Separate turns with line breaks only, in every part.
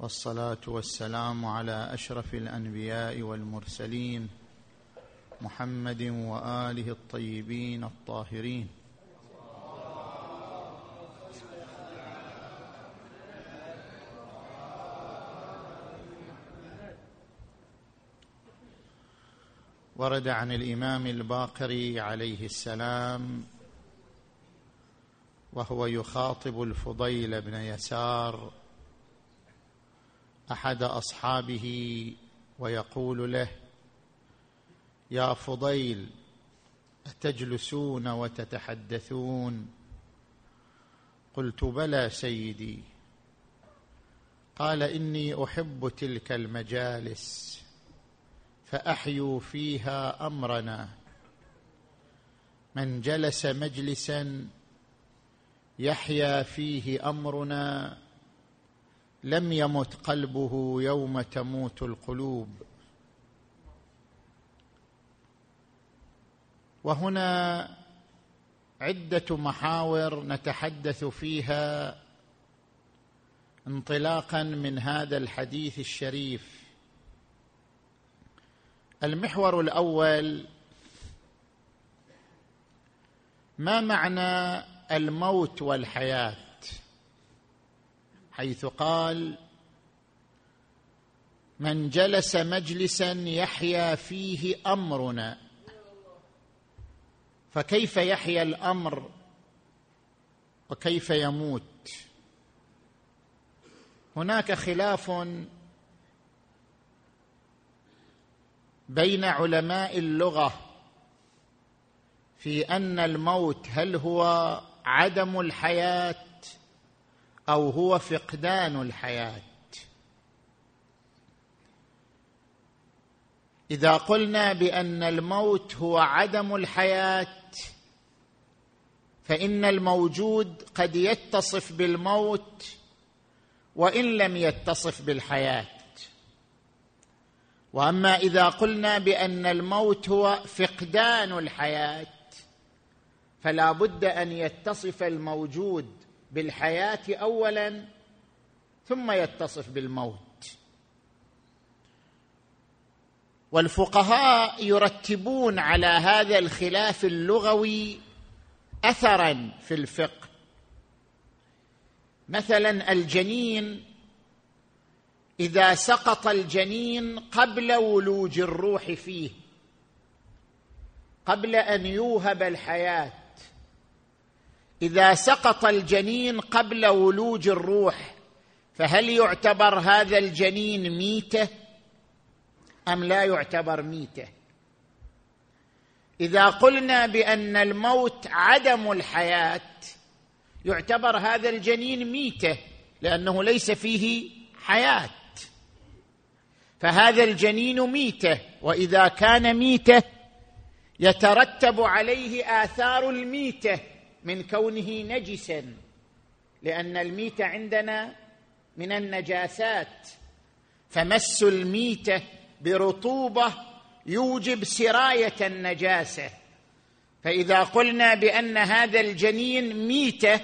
والصلاة والسلام على أشرف الأنبياء والمرسلين محمد وآله الطيبين الطاهرين. ورد عن الإمام الباقر عليه السلام وهو يخاطب الفضيل بن يسار أحد أصحابه ويقول له يا فضيل أتجلسون وتتحدثون؟ قلت بلى سيدي. قال إني أحب تلك المجالس فأحيوا فيها أمرنا. من جلس مجلسا يحيا فيه أمرنا لم يمت قلبه يوم تموت القلوب. وهنا عدة محاور نتحدث فيها انطلاقا من هذا الحديث الشريف. المحور الأول ما معنى الموت والحياة؟ حيث قال من جلس مجلسا يحيا فيه أمرنا. فكيف يحيا الأمر؟ وكيف يموت؟ هناك خلاف بين علماء اللغة في أن الموت هل هو عدم الحياة أو هو فقدان الحياة. إذا قلنا بأن الموت هو عدم الحياة فإن الموجود قد يتصف بالموت وإن لم يتصف بالحياة. وأما إذا قلنا بأن الموت هو فقدان الحياة فلا بد أن يتصف الموجود بالحياة اولا ثم يتصف بالموت. والفقهاء يرتبون على هذا الخلاف اللغوي اثرا في الفقه. مثلا الجنين إذا سقط الجنين قبل ولوج الروح فيه قبل أن يوهب الحياة إذا سقط الجنين قبل ولوج الروح فهل يعتبر هذا الجنين ميتة؟ أم لا يعتبر ميتة؟ إذا قلنا بأن الموت عدم الحياة يعتبر هذا الجنين ميتة لأنه ليس فيه حياة. فهذا الجنين ميتة وإذا كان ميتة يترتب عليه آثار الميتة. من كونه نجسا لأن الميته عندنا من النجاسات. فمس الميته برطوبة يوجب سراية النجاسة. فإذا قلنا بأن هذا الجنين ميته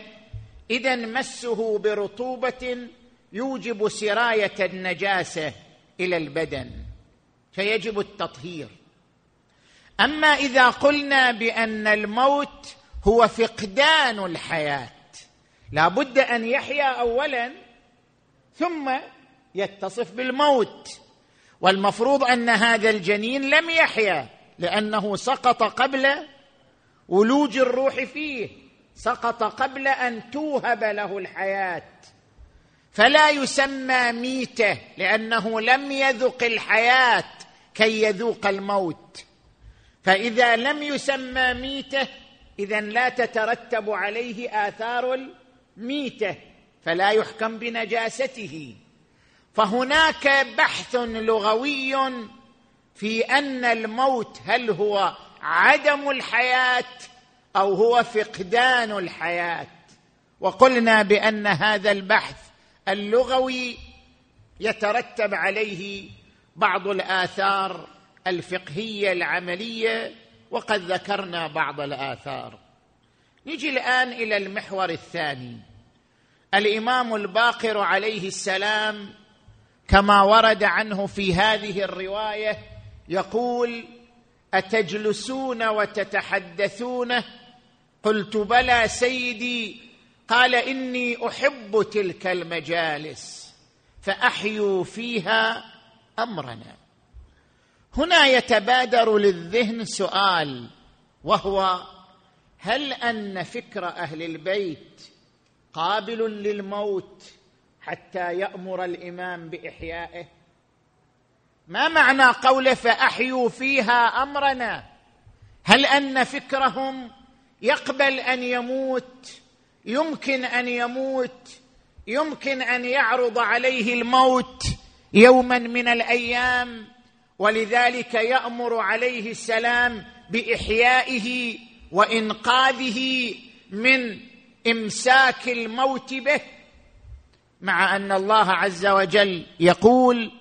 اذا مسه برطوبة يوجب سراية النجاسة إلى البدن فيجب التطهير. أما إذا قلنا بأن الموت هو فقدان الحياة. لا بد أن يحيا اولا ثم يتصف بالموت. والمفروض أن هذا الجنين لم يحيا لأنه سقط قبل ولوج الروح فيه سقط قبل أن توهب له الحياة. فلا يسمى ميتة لأنه لم يذق الحياة كي يذوق الموت. فإذا لم يسمى ميتة اذا لا تترتب عليه آثار الميتة فلا يحكم بنجاسته. فهناك بحث لغوي في أن الموت هل هو عدم الحياة أو هو فقدان الحياة. وقلنا بأن هذا البحث اللغوي يترتب عليه بعض الآثار الفقهية العملية وقد ذكرنا بعض الآثار. نجي الآن إلى المحور الثاني. الإمام الباقر عليه السلام كما ورد عنه في هذه الرواية يقول أتجلسون وتتحدثون؟ قلت بلى سيدي قال إني أحب تلك المجالس فأحيوا فيها أمرنا. هنا يتبادر للذهن سؤال وهو هل أن فكر أهل البيت قابل للموت حتى يأمر الإمام بإحيائه؟ ما معنى قوله فأحيوا فيها أمرنا؟ هل أن فكرهم يقبل أن يموت يمكن أن يموت يمكن أن يعرض عليه الموت يوما من الأيام؟ ولذلك يأمر عليه السلام بإحيائه وإنقاذه من إمساك الموت به مع أن الله عز وجل يقول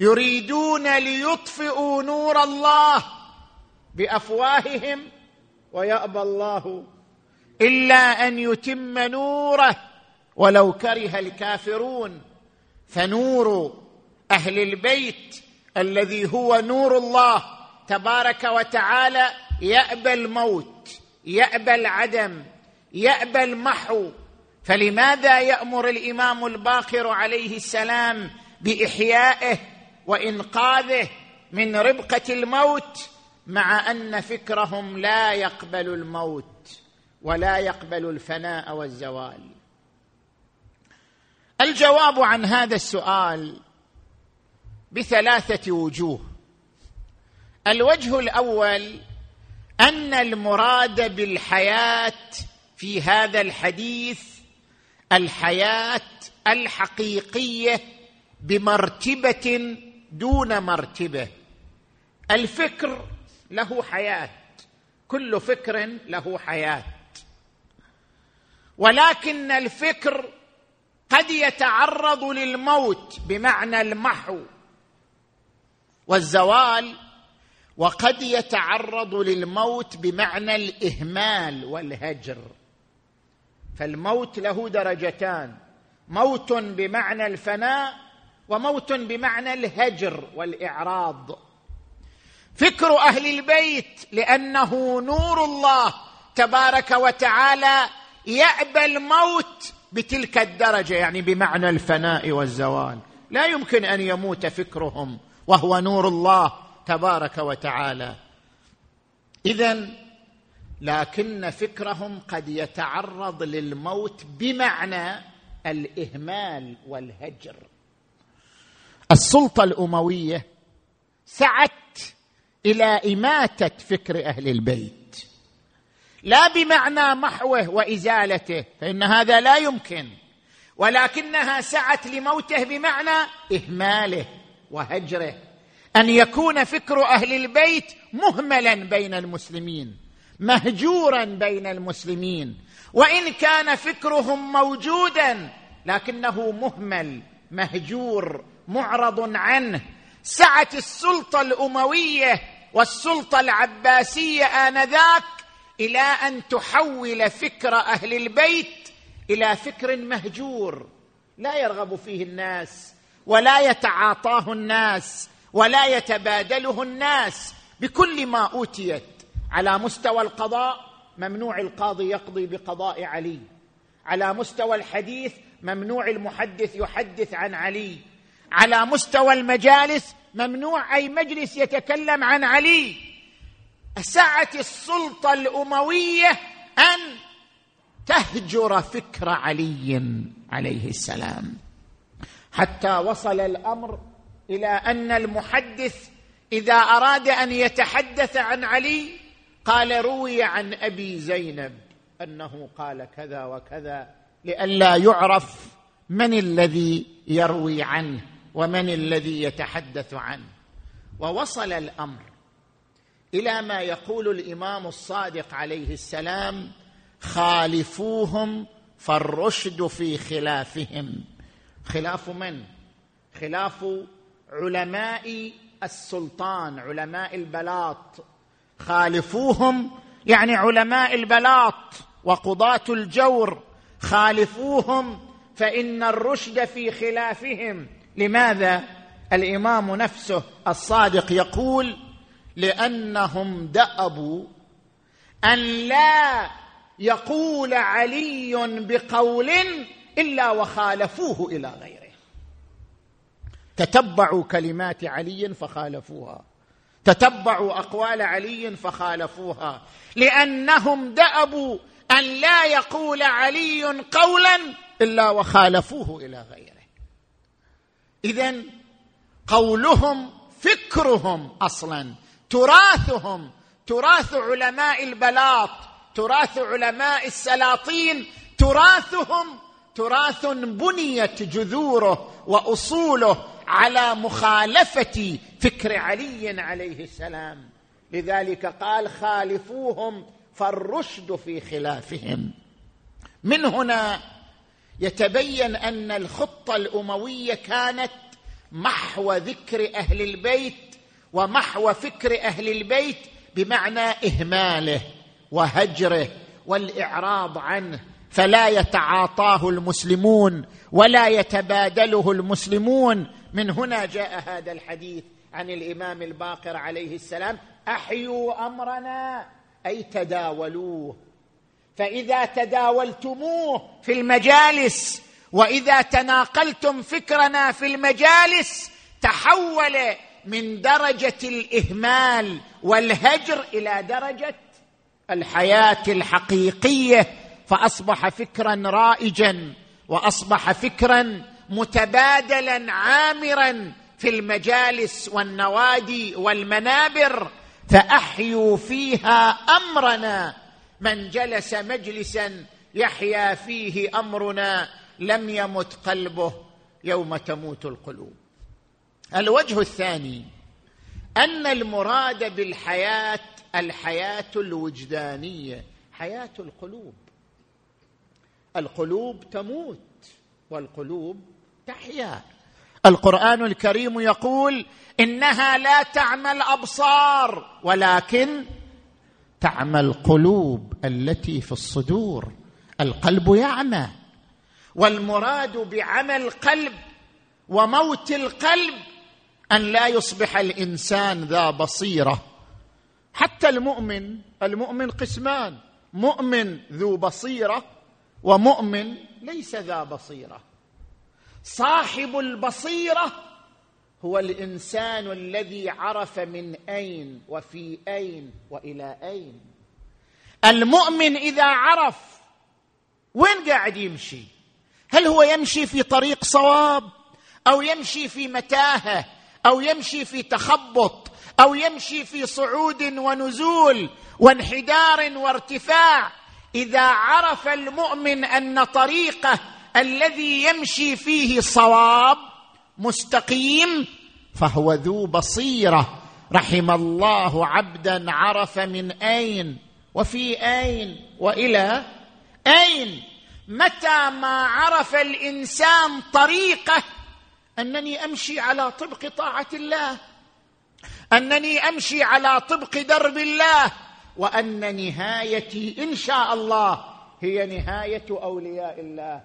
يريدون ليطفئوا نور الله بأفواههم ويأبى الله إلا أن يتم نوره ولو كره الكافرون فنور أهل البيت الذي هو نور الله تبارك وتعالى يأبى الموت يأبى العدم يأبى المحو. فلماذا يأمر الإمام الباقر عليه السلام بإحيائه وإنقاذه من ربقة الموت مع أن فكرهم لا يقبل الموت ولا يقبل الفناء والزوال؟ الجواب عن هذا السؤال بثلاثة وجوه. الوجه الأول أن المراد بالحياة في هذا الحديث الحياة الحقيقية بمرتبة دون مرتبة. الفكر له حياة كل فكر له حياة. ولكن الفكر قد يتعرض للموت بمعنى المحو. والزوال وقد يتعرض للموت بمعنى الإهمال والهجر. فالموت له درجتان موت بمعنى الفناء وموت بمعنى الهجر والإعراض. فكر أهل البيت لأنه نور الله تبارك وتعالى يأبى الموت بتلك الدرجة يعني بمعنى الفناء والزوال. لا يمكن أن يموت فكرهم. وهو نور الله تبارك وتعالى. اذا لكن فكرهم قد يتعرض للموت بمعنى الإهمال والهجر. السلطة الأموية سعت إلى إماتة فكر أهل البيت. لا بمعنى محوه وإزالته فإن هذا لا يمكن ولكنها سعت لموته بمعنى إهماله. وهجره. أن يكون فكر أهل البيت مهملا بين المسلمين مهجورا بين المسلمين. وإن كان فكرهم موجودا لكنه مهمل مهجور معرض عنه. سعت السلطة الأموية والسلطة العباسية آنذاك إلى أن تحول فكر أهل البيت إلى فكر مهجور. لا يرغب فيه الناس ولا يتعاطاه الناس ولا يتبادله الناس بكل ما أوتيت. على مستوى القضاء ممنوع القاضي يقضي بقضاء علي. على مستوى الحديث ممنوع المحدث يحدث عن علي. على مستوى المجالس ممنوع أي مجلس يتكلم عن علي. سعت السلطة الأموية أن تهجر فكر علي عليه السلام. حتى وصل الأمر إلى أن المحدث إذا أراد أن يتحدث عن علي قال روي عن أبي زينب أنه قال كذا وكذا لئلا يعرف من الذي يروي عنه ومن الذي يتحدث عنه. ووصل الأمر إلى ما يقول الإمام الصادق عليه السلام خالفوهم فالرشد في خلافهم. خلاف من؟ خلاف علماء السلطان علماء البلاط. خالفوهم يعني علماء البلاط وقضاة الجور. خالفوهم فإن الرشد في خلافهم. لماذا؟ الإمام نفسه الصادق يقول لأنهم دأبوا أن لا يقول علي بقول إلا وخالفوه إلى غيره. تتبعوا كلمات علي فخالفوها. تتبعوا أقوال علي فخالفوها. لأنهم دأبوا أن لا يقول علي قولا إلا وخالفوه إلى غيره. اذا قولهم فكرهم أصلا. تراثهم تراث علماء البلاط تراث علماء السلاطين تراثهم تراث بنيت جذوره وأصوله على مخالفة فكر علي عليه السلام. لذلك قال خالفوهم فالرشد في خلافهم. من هنا يتبين أن الخطة الأموية كانت محو ذكر أهل البيت ومحو فكر أهل البيت بمعنى إهماله وهجره والإعراض عنه. فلا يتعاطاه المسلمون ولا يتبادله المسلمون. من هنا جاء هذا الحديث عن الإمام الباقر عليه السلام. أحيوا أمرنا أي تداولوه. فإذا تداولتموه في المجالس وإذا تناقلتم فكرنا في المجالس تحول من درجة الإهمال والهجر إلى درجة الحياة الحقيقية. فأصبح فكرا رائجا وأصبح فكرا متبادلا عامرا في المجالس والنوادي والمنابر فأحيوا فيها أمرنا. من جلس مجلسا يحيا فيه أمرنا لم يمت قلبه يوم تموت القلوب. الوجه الثاني أن المراد بالحياة الحياة الوجدانية حياة القلوب. القلوب تموت والقلوب تحيا. القرآن الكريم يقول إنها لا تعمى الابصار ولكن تعمى القلوب التي في الصدور. القلب يعمى والمراد بعمى القلب وموت القلب أن لا يصبح الإنسان ذا بصيرة. حتى المؤمن المؤمن قسمان مؤمن ذو بصيرة ومؤمن ليس ذا بصيرة. صاحب البصيرة هو الإنسان الذي عرف من أين وفي أين وإلى أين. المؤمن إذا عرف وين قاعد يمشي؟ هل هو يمشي في طريق صواب أو يمشي في متاهة أو يمشي في تخبط أو يمشي في صعود ونزول وانحدار وارتفاع؟ إذا عرف المؤمن أن طريقه الذي يمشي فيه صواب مستقيم فهو ذو بصيرة. رحم الله عبدا عرف من أين وفي أين وإلى أين. متى ما عرف الإنسان طريقه أنني أمشي على طبق طاعة الله أنني أمشي على طبق درب الله وأن نهايتي إن شاء الله هي نهاية أولياء الله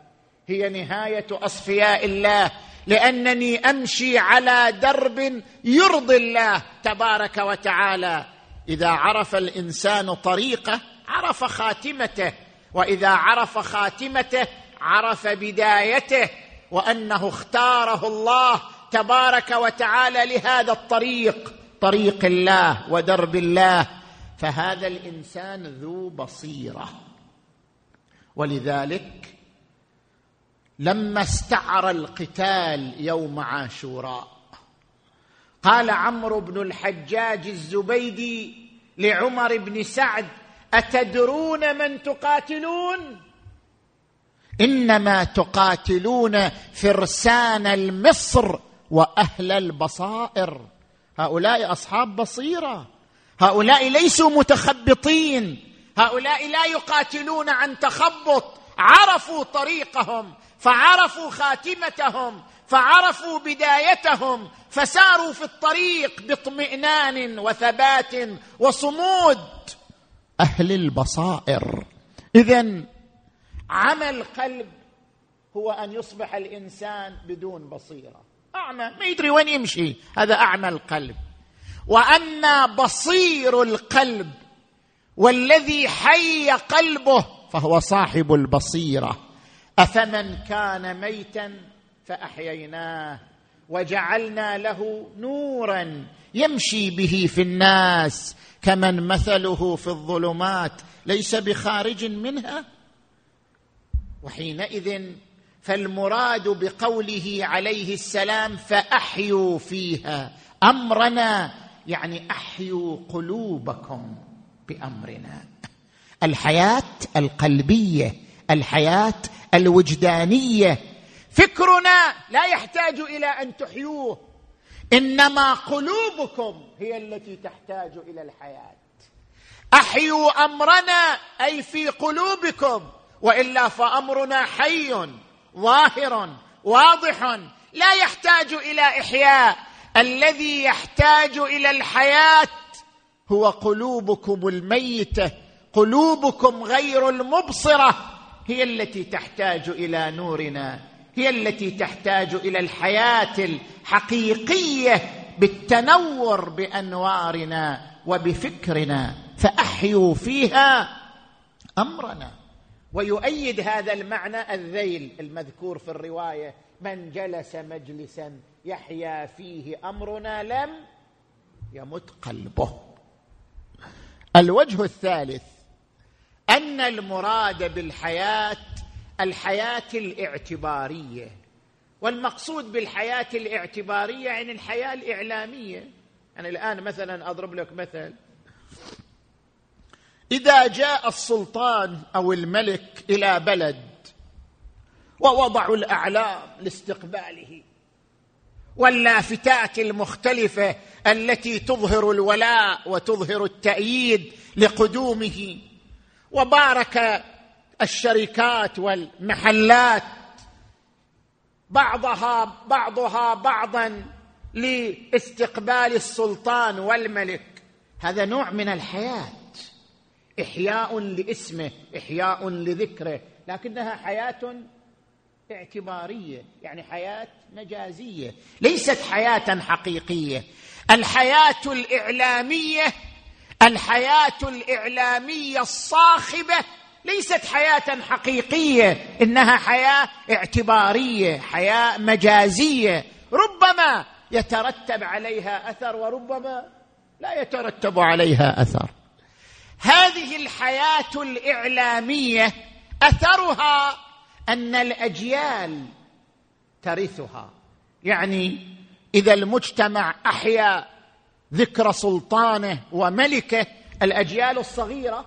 هي نهاية أصفياء الله لأنني أمشي على درب يرضي الله تبارك وتعالى. إذا عرف الإنسان طريقه عرف خاتمته وإذا عرف خاتمته عرف بدايته وأنه اختاره الله تبارك وتعالى لهذا الطريق طريق الله ودرب الله. فهذا الإنسان ذو بصيرة. ولذلك لما استعر القتال يوم عاشوراء قال عمرو بن الحجاج الزبيدي لعمر بن سعد أتدرون من تقاتلون؟ إنما تقاتلون فرسان المصر وأهل البصائر. هؤلاء أصحاب بصيرة. هؤلاء ليسوا متخبطين. هؤلاء لا يقاتلون عن تخبط. عرفوا طريقهم فعرفوا خاتمتهم فعرفوا بدايتهم فساروا في الطريق باطمئنان وثبات وصمود. أهل البصائر. اذا عمى القلب هو أن يصبح الإنسان بدون بصيرة. أعمى ما يدري وين يمشي. هذا أعمى القلب. واما بصير القلب والذي حي قلبه فهو صاحب البصيرة. أفمن كان ميتا فأحييناه وجعلنا له نورا يمشي به في الناس كمن مثله في الظلمات ليس بخارج منها؟ وحينئذ فالمراد بقوله عليه السلام فأحيوا فيها أمرنا يعني أحيوا قلوبكم بأمرنا. الحياة القلبية الحياة الوجدانية. فكرنا لا يحتاج إلى أن تحيوه. إنما قلوبكم هي التي تحتاج إلى الحياة. أحيوا أمرنا أي في قلوبكم. وإلا فأمرنا حي ظاهر واضح لا يحتاج إلى إحياء. الذي يحتاج إلى الحياة هو قلوبكم الميتة. قلوبكم غير المبصرة. هي التي تحتاج إلى نورنا. هي التي تحتاج إلى الحياة الحقيقية بالتنور بأنوارنا وبفكرنا. فأحيوا فيها أمرنا. ويؤيد هذا المعنى الذيل المذكور في الرواية من جلس مجلسا يحيا فيه أمرنا لم يمت قلبه. الوجه الثالث أن المراد بالحياة الحياة الاعتبارية. والمقصود بالحياة الاعتبارية يعني الحياة الإعلامية. يعني الآن مثلا أضرب لك مثل إذا جاء السلطان أو الملك إلى بلد ووضعوا الأعلام لاستقباله واللافتات المختلفة التي تظهر الولاء وتظهر التأييد لقدومه. وبارك الشركات والمحلات بعضها بعضها بعضا لاستقبال السلطان والملك. هذا نوع من الحياة. إحياء لاسمه إحياء لذكره. لكنها حياة اعتبارية يعني حياة مجازية ليست حياة حقيقية. الحياة الإعلامية الحياة الإعلامية الصاخبة ليست حياة حقيقية إنها حياة اعتبارية حياة مجازية. ربما يترتب عليها أثر وربما لا يترتب عليها أثر. هذه الحياة الإعلامية أثرها أن الأجيال ترثها. يعني إذا المجتمع أحيا ذكر سلطانه وملكه الأجيال الصغيرة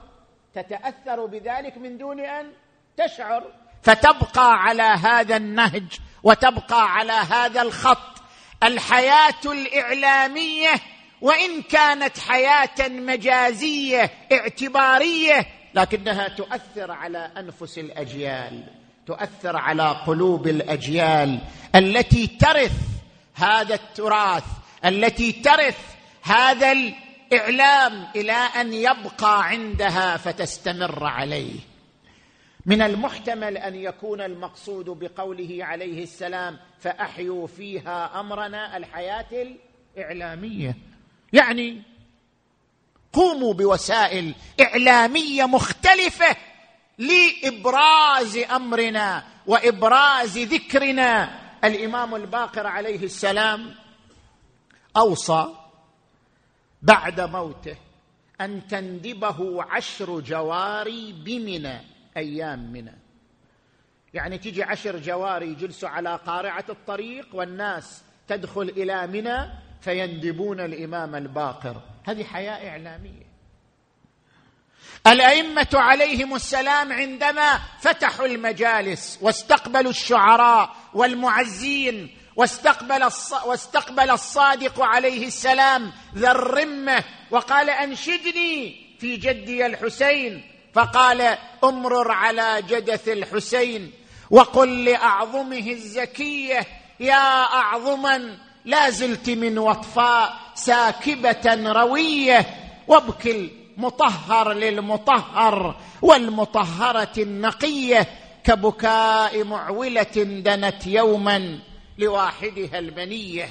تتأثر بذلك من دون أن تشعر. فتبقى على هذا النهج وتبقى على هذا الخط الحياة الإعلامية وإن كانت حياة مجازية اعتبارية لكنها تؤثر على أنفس الأجيال. تؤثر على قلوب الأجيال التي ترث هذا التراث التي ترث هذا الإعلام إلى أن يبقى عندها فتستمر عليه. من المحتمل أن يكون المقصود بقوله عليه السلام فأحيوا فيها أمرنا الحياة الإعلامية. يعني قوموا بوسائل إعلامية مختلفة لإبراز أمرنا وإبراز ذكرنا. الإمام الباقر عليه السلام أوصى بعد موته أن تندبه عشر جواري بمنى أيام منى. يعني تجي عشر جواري يجلسوا على قارعة الطريق والناس تدخل إلى منى فيندبون الإمام الباقر. هذه حياة إعلامية. الأئمة عليهم السلام عندما فتحوا المجالس واستقبلوا الشعراء والمعزين واستقبل واستقبل الصادق عليه السلام ذا الرمة وقال أنشدني في جدي الحسين فقال امرر على جدث الحسين وقل لأعظمه الزكية يا أعظما لا زلت من وطفاء ساكبة روية وابكي المطهر للمطهر والمطهرة النقية كبكاء معولة دنت يوما لواحدها المنيه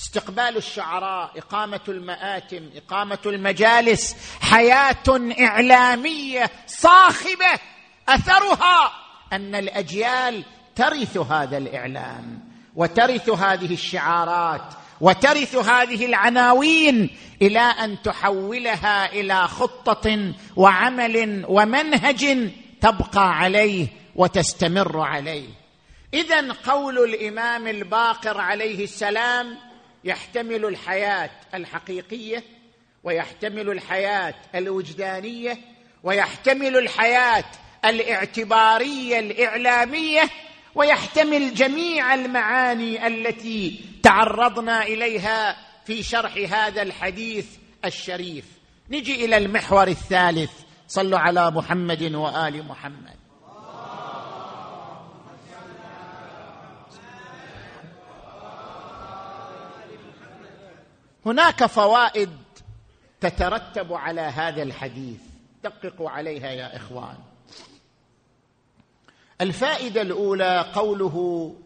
استقبال الشعراء إقامة المآتم إقامة المجالس حياة إعلامية صاخبة أثرها أن الأجيال ترث هذا الإعلام وترث هذه الشعارات وترث هذه العناوين إلى أن تحولها إلى خطة وعمل ومنهج تبقى عليه وتستمر عليه. اذا قول الإمام الباقر عليه السلام يحتمل الحياة الحقيقية ويحتمل الحياة الوجدانية ويحتمل الحياة الاعتبارية الإعلامية ويحتمل جميع المعاني التي تعرضنا إليها في شرح هذا الحديث الشريف. نجي إلى المحور الثالث. صلوا على محمد وآل محمد. هناك فوائد تترتب على هذا الحديث. دققوا عليها يا إخوان. الفائدة الأولى قوله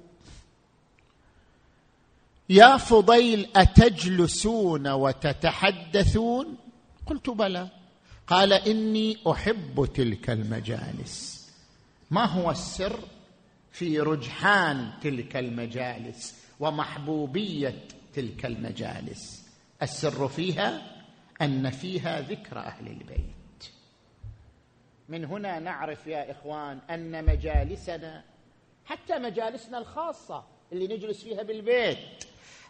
يا فضيل أتجلسون وتتحدثون؟ قلت بلى. قال إني أحب تلك المجالس. ما هو السر في رجحان تلك المجالس ومحبوبية تلك المجالس؟ السر فيها أن فيها ذكر أهل البيت. من هنا نعرف يا إخوان أن مجالسنا حتى مجالسنا الخاصة اللي نجلس فيها بالبيت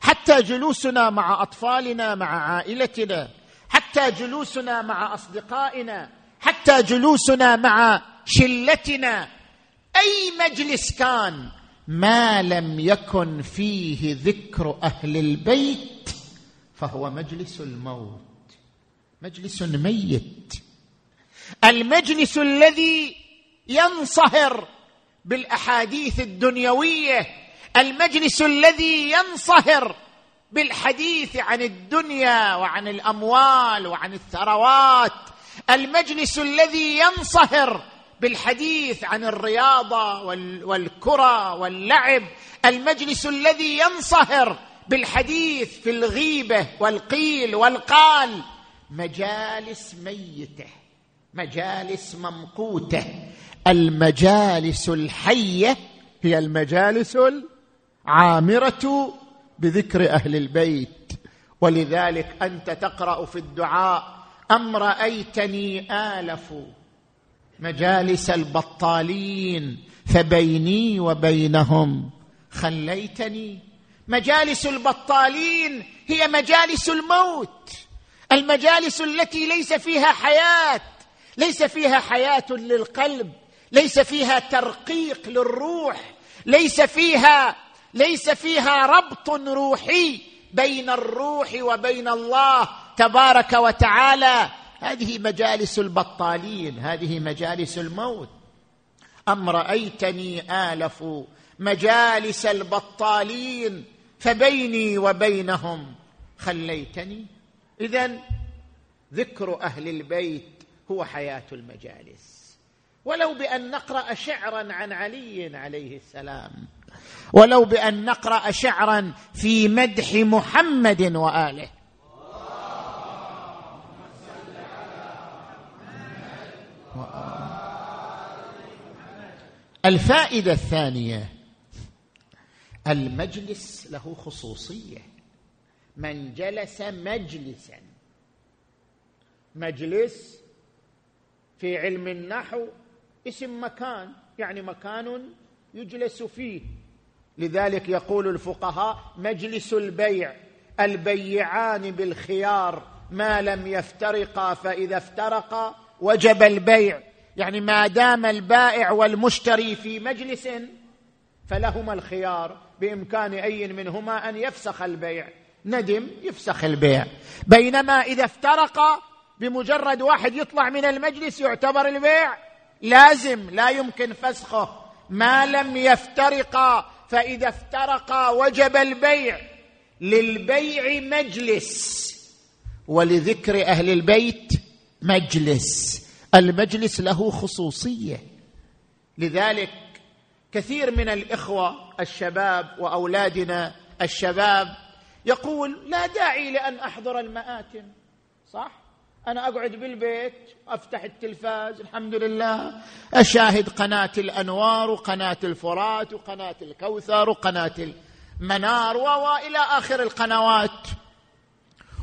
حتى جلوسنا مع أطفالنا مع عائلتنا حتى جلوسنا مع أصدقائنا حتى جلوسنا مع شلتنا أي مجلس كان ما لم يكن فيه ذكر أهل البيت فهو مجلس الموت مجلس ميت. المجلس الذي ينصهر بالأحاديث الدنيوية المجلس الذي ينصهر بالحديث عن الدنيا وعن الأموال وعن الثروات المجلس الذي ينصهر بالحديث عن الرياضة والكرة واللعب المجلس الذي ينصهر بالحديث في الغيبة والقيل والقال مجالس ميتة. مجالس ممقوتة. المجالس الحية هي المجالس العامرة بذكر أهل البيت. ولذلك أنت تقرأ في الدعاء أم رأيتني آلف مجالس البطالين فبيني وبينهم خليتني. مجالس البطالين هي مجالس الموت. المجالس التي ليس فيها حياة. ليس فيها حياة للقلب ليس فيها ترقيق للروح ليس فيها ليس فيها ربط روحي بين الروح وبين الله تبارك وتعالى. هذه مجالس البطالين هذه مجالس الموت. أم رأيتني آلف مجالس البطالين فبيني وبينهم خليتني؟ اذا ذكر أهل البيت هو حياة المجالس. ولو بأن نقرأ شعرا عن علي عليه السلام ولو بأن نقرأ شعرا في مدح محمد وآله. الفائدة الثانية المجلس له خصوصية. من جلس مجلسا. مجلس في علم النحو اسم مكان يعني مكان يجلس فيه. لذلك يقول الفقهاء مجلس البيع البيعان بالخيار ما لم يفترقا فإذا افترقا وجب البيع. يعني ما دام البائع والمشتري في مجلس فلهما الخيار بإمكان أي منهما أن يفسخ البيع. ندم يفسخ البيع. بينما إذا افترقا بمجرد واحد يطلع من المجلس يعتبر البيع لازم لا يمكن فسخه. ما لم يفترقا فإذا افترقا وجب البيع للبيع مجلس ولذكر أهل البيت مجلس. المجلس له خصوصية. لذلك كثير من الإخوة الشباب وأولادنا الشباب يقول لا داعي لأن أحضر المآتم صح؟ أنا أقعد بالبيت أفتح التلفاز الحمد لله. أشاهد قناة الأنوار وقناة الفرات وقناة الكوثر وقناة المنار والى آخر القنوات.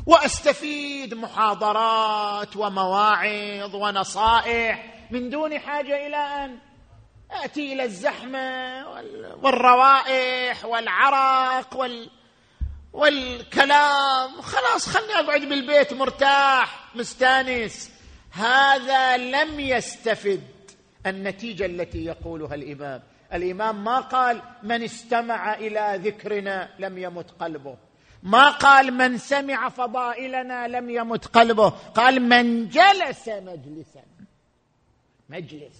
وأستفيد محاضرات ومواعظ ونصائح من دون حاجة إلى أن آتي إلى الزحمة والروائح والعرق وال والكلام خلاص خلني أقعد بالبيت مرتاح مستانس. هذا لم يستفد النتيجة التي يقولها الإمام. الإمام ما قال من استمع إلى ذكرنا لم يمت قلبه. ما قال من سمع فضائلنا لم يمت قلبه. قال من جلس مجلسا. مجلس.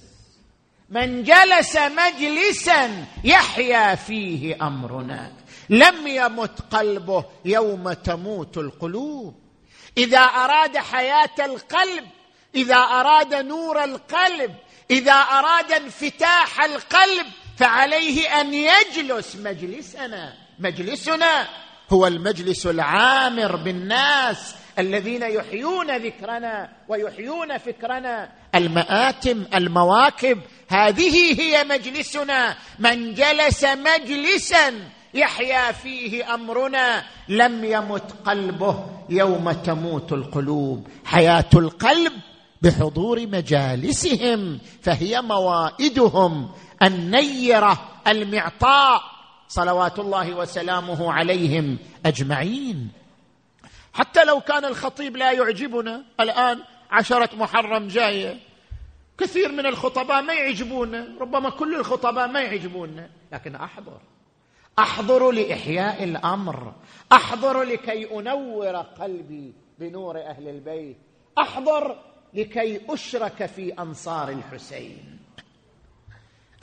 من جلس مجلسا يحيا فيه أمرنا. لم يمت قلبه يوم تموت القلوب. إذا أراد حياة القلب إذا أراد نور القلب إذا أراد انفتاح القلب فعليه أن يجلس مجلسنا. مجلسنا هو المجلس العامر بالناس الذين يحيون ذكرنا ويحيون فكرنا. المآتم المواكب هذه هي مجلسنا. من جلس مجلسا يحيا فيه أمرنا لم يمت قلبه يوم تموت القلوب. حياة القلب بحضور مجالسهم فهي موائدهم. النيرة المعطاء صلوات الله وسلامه عليهم أجمعين. حتى لو كان الخطيب لا يعجبنا الآن عشرة محرم جاية. كثير من الخطباء ما يعجبونا ربما كل الخطباء ما يعجبونا. لكن أحضر. أحضر لإحياء الأمر. أحضر لكي أنور قلبي بنور أهل البيت. أحضر لكي أشرك في أنصار الحسين.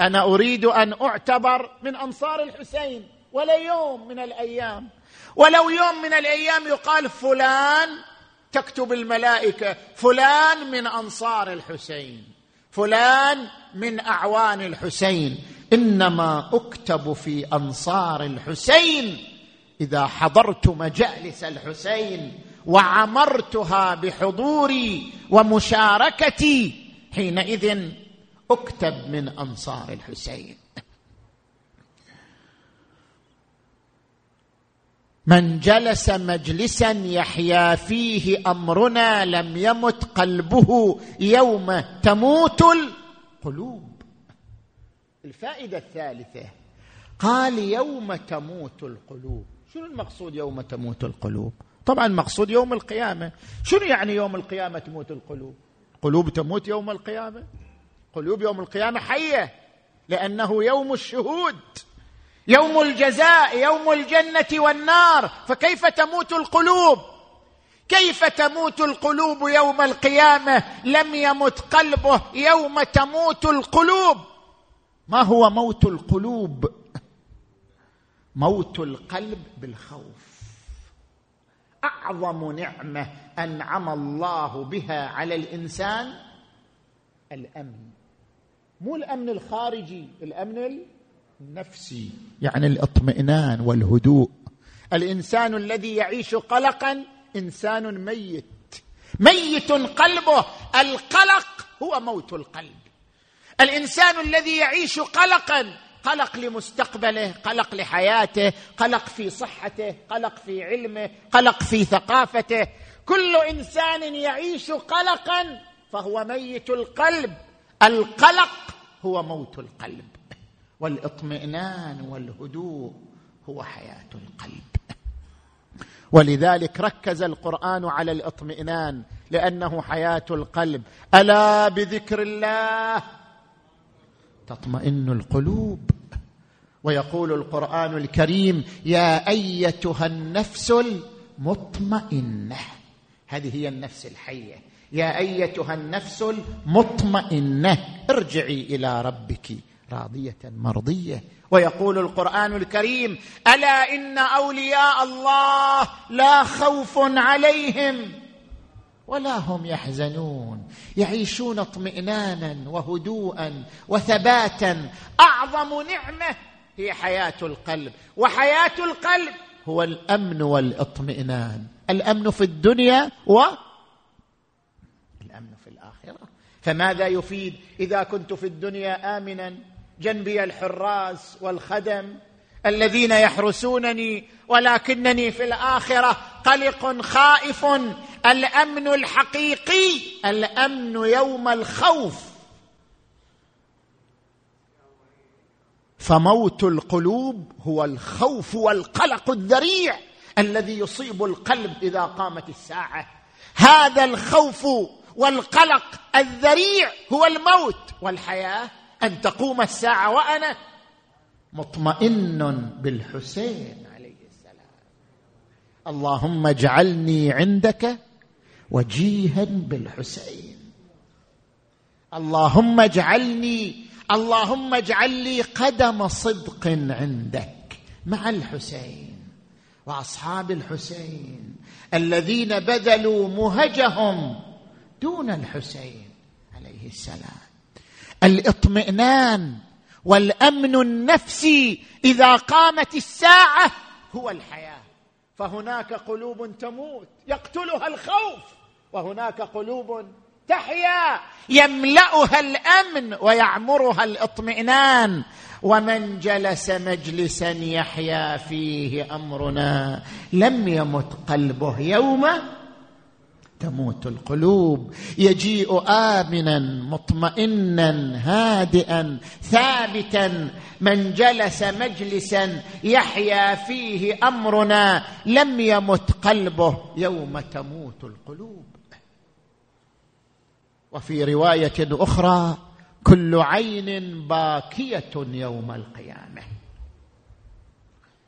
أنا أريد أن أعتبر من أنصار الحسين. ولا يوم من الأيام. ولو يوم من الأيام يقال فلان تكتب الملائكة فلان من أنصار الحسين. فلان من أعوان الحسين. إنما أكتب في أنصار الحسين. إذا حضرت مجالس الحسين وعمرتها بحضوري ومشاركتي حينئذ أكتب من أنصار الحسين. من جلس مجلسا يحيا فيه أمرنا لم يمت قلبه يوم تموت القلوب. الفائدة الثالثة قال يوم تموت القلوب. شنو المقصود يوم تموت القلوب؟ طبعا مقصود يوم القيامة. شنو يعني يوم القيامة تموت القلوب؟ قلوب تموت يوم القيامة؟ قلوب يوم القيامة حية لأنه يوم الشهود. يوم الجزاء يوم الجنة والنار. فكيف تموت القلوب؟ كيف تموت القلوب يوم القيامة؟ لم يمت قلبه يوم تموت القلوب. ما هو موت القلوب؟ موت القلب بالخوف. أعظم نعمة أنعم الله بها على الإنسان الأمن. مو الأمن الخارجي الأمن النفسي. يعني الاطمئنان والهدوء. الإنسان الذي يعيش قلقا إنسان ميت. ميت قلبه. القلق هو موت القلب. الإنسان الذي يعيش قلقا قلق لمستقبله قلق لحياته قلق في صحته قلق في علمه قلق في ثقافته. كل إنسان يعيش قلقا فهو ميت القلب. القلق هو موت القلب. والإطمئنان والهدوء هو حياة القلب. ولذلك ركز القرآن على الإطمئنان لأنه حياة القلب. ألا بذكر الله؟ تطمئن القلوب. ويقول القرآن الكريم يا أيتها النفس المطمئنة. هذه هي النفس الحية. يا أيتها النفس المطمئنة ارجعي إلى ربك راضية مرضية. ويقول القرآن الكريم ألا إن أولياء الله لا خوف عليهم. ولا هم يحزنون. يعيشون اطمئنانا وهدوءا وثباتا. أعظم نعمة هي حياة القلب. وحياة القلب هو الأمن والإطمئنان. الأمن في الدنيا و الأمن في الآخرة. فماذا يفيد إذا كنت في الدنيا امنا؟ جنبي الحراس والخدم. الذين يحرسونني ولكنني في الآخرة قلق خائف. الأمن الحقيقي الأمن يوم الخوف. فموت القلوب هو الخوف والقلق الذريع الذي يصيب القلب إذا قامت الساعة. هذا الخوف والقلق الذريع هو الموت والحياة أن تقوم الساعة وأنا مطمئن بالحسين عليه السلام. اللهم اجعلني عندك وجيها بالحسين. اللهم اجعلني اللهم اجعل لي قدم صدق عندك مع الحسين وأصحاب الحسين الذين بذلوا مهجهم دون الحسين عليه السلام. الإطمئنان والأمن النفسي إذا قامت الساعة هو الحياة. فهناك قلوب تموت يقتلها الخوف وهناك قلوب تحيا يملأها الأمن ويعمرها الاطمئنان. ومن جلس مجلسا يحيا فيه أمرنا لم يمت قلبه يوم تموت القلوب. يجيء آمنا مطمئنا هادئا ثابتا. من جلس مجلسا يحيا فيه أمرنا. لم يمت قلبه يوم تموت القلوب. وفي رواية أخرى كل عين باكية يوم القيامة.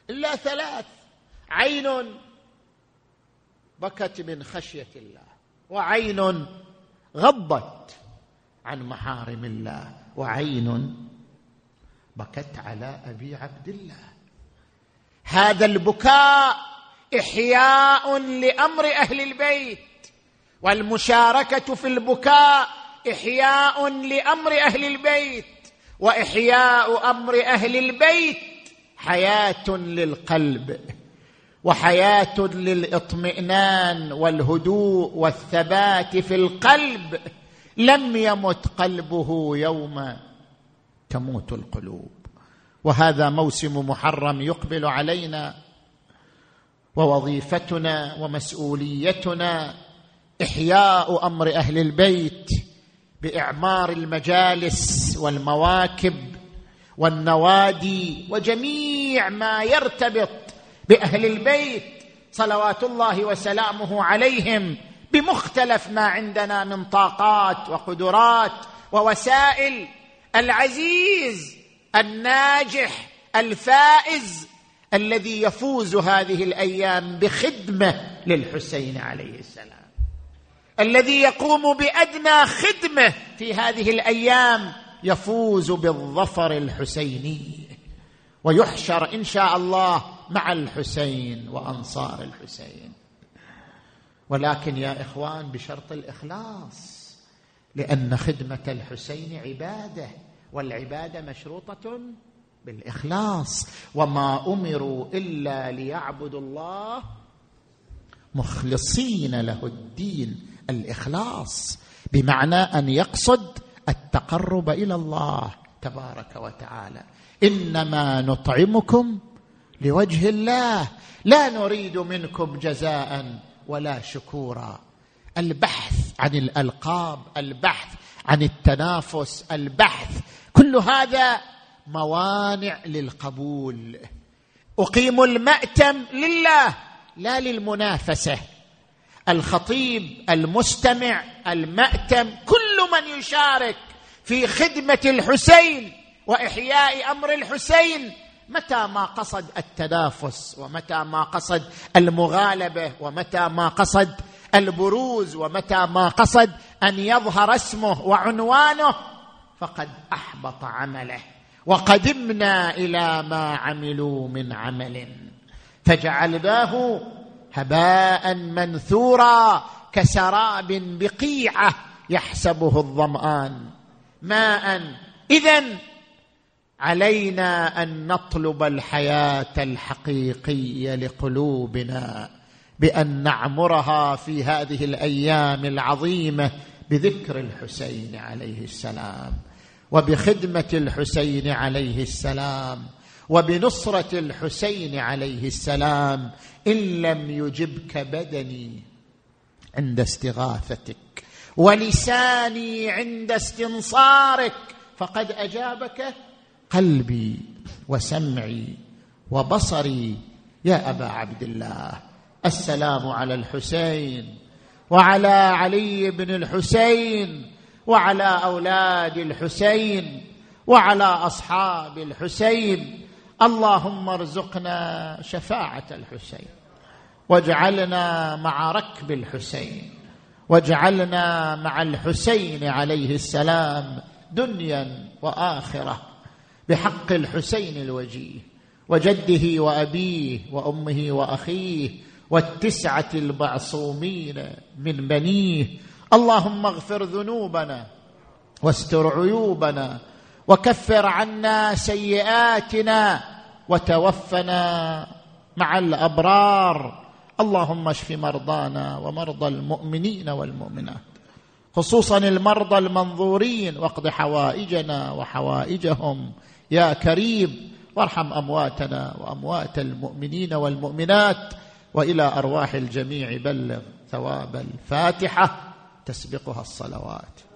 إلا ثلاث. عين بكت من خشية الله وعين غضت عن محارم الله وعين بكت على أبي عبد الله. هذا البكاء إحياء لأمر أهل البيت والمشاركة في البكاء إحياء لأمر أهل البيت وإحياء أمر أهل البيت حياة للقلب. وحياة للإطمئنان والهدوء والثبات في القلب لم يمت قلبه يوم تموت القلوب. وهذا موسم محرم يقبل علينا ووظيفتنا ومسؤوليتنا إحياء أمر أهل البيت بإعمار المجالس والمواكب والنوادي وجميع ما يرتبط بأهل البيت صلوات الله وسلامه عليهم بمختلف ما عندنا من طاقات وقدرات ووسائل. العزيز الناجح الفائز الذي يفوز هذه الأيام بخدمة للحسين عليه السلام. الذي يقوم بأدنى خدمة في هذه الأيام يفوز بالظفر الحسيني. ويحشر إن شاء الله مع الحسين وأنصار الحسين. ولكن يا إخوان بشرط الإخلاص لأن خدمة الحسين عبادة والعبادة مشروطة بالإخلاص. وما أمروا إلا ليعبدوا الله مخلصين له الدين الإخلاص بمعنى أن يقصد التقرب إلى الله تبارك وتعالى. إنما نطعمكم لوجه الله. لا نريد منكم جزاء ولا شكورا. البحث عن الألقاب البحث عن التنافس البحث كل هذا موانع للقبول. أقيم المأتم لله لا للمنافسة. الخطيب المستمع المأتم كل من يشارك في خدمة الحسين وإحياء أمر الحسين متى ما قصد التنافس ومتى ما قصد المغالبة ومتى ما قصد البروز ومتى ما قصد أن يظهر اسمه وعنوانه فقد أحبط عمله وقدمنا إلى ما عملوا من عمل. فجعلناه هباء منثورا كسراب بقيعة يحسبه الظمآن. ماء اذا علينا أن نطلب الحياة الحقيقية لقلوبنا بأن نعمرها في هذه الأيام العظيمة بذكر الحسين عليه السلام وبخدمة الحسين عليه السلام وبنصرة الحسين عليه السلام إن لم يجبك بدني عند استغاثتك ولساني عند استنصارك فقد أجابك قلبي وسمعي وبصري يا أبا عبد الله. السلام على الحسين وعلى علي بن الحسين وعلى أولاد الحسين وعلى أصحاب الحسين. اللهم ارزقنا شفاعة الحسين واجعلنا مع ركب الحسين واجعلنا مع الحسين عليه السلام دنيا وآخرة. بحق الحسين الوجيه وجده وأبيه وأمه وأخيه والتسعة المعصومين من بنيه. اللهم اغفر ذنوبنا واستر عيوبنا وكفر عنا سيئاتنا وتوفنا مع الأبرار. اللهم اشف مرضانا ومرضى المؤمنين والمؤمنات خصوصا المرضى المنظورين واقض حوائجنا وحوائجهم. يا كريم وارحم أمواتنا وأموات المؤمنين والمؤمنات وإلى أرواح الجميع بلغ ثواب الفاتحة تسبقها الصلوات.